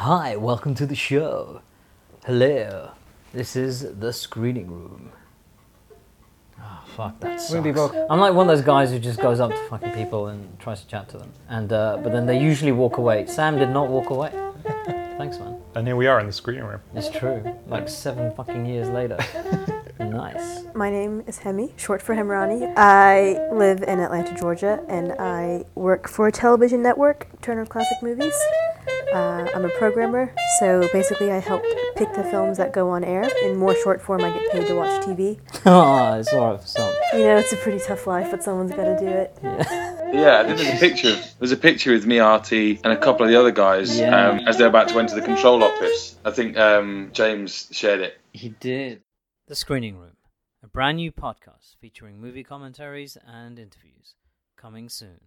Hi, welcome to the show. Hello, this is the screening room. Oh, fuck, that sucks. Windy Book. I'm like one of those guys who just goes up to fucking people and tries to chat to them, and uh, but then they usually walk away. Sam did not walk away. Thanks, man. And here we are in the screening room. It's true. Like seven fucking years later. nice. My name is Hemi, short for Hemrani. I live in Atlanta, Georgia, and I work for a television network, Turner Classic Movies. Uh, I'm a programmer, so basically I help pick the films that go on air. In more short form, I get paid to watch TV. oh, it's alright for some. You know, it's a pretty tough life, but someone's got to do it. Yeah, I think there's a picture. There's a picture with me, Artie, and a couple of the other guys Yeah. um, as they're about to enter the control office. I think um, James shared it. He did. The Screening Room, a brand new podcast featuring movie commentaries and interviews, coming soon.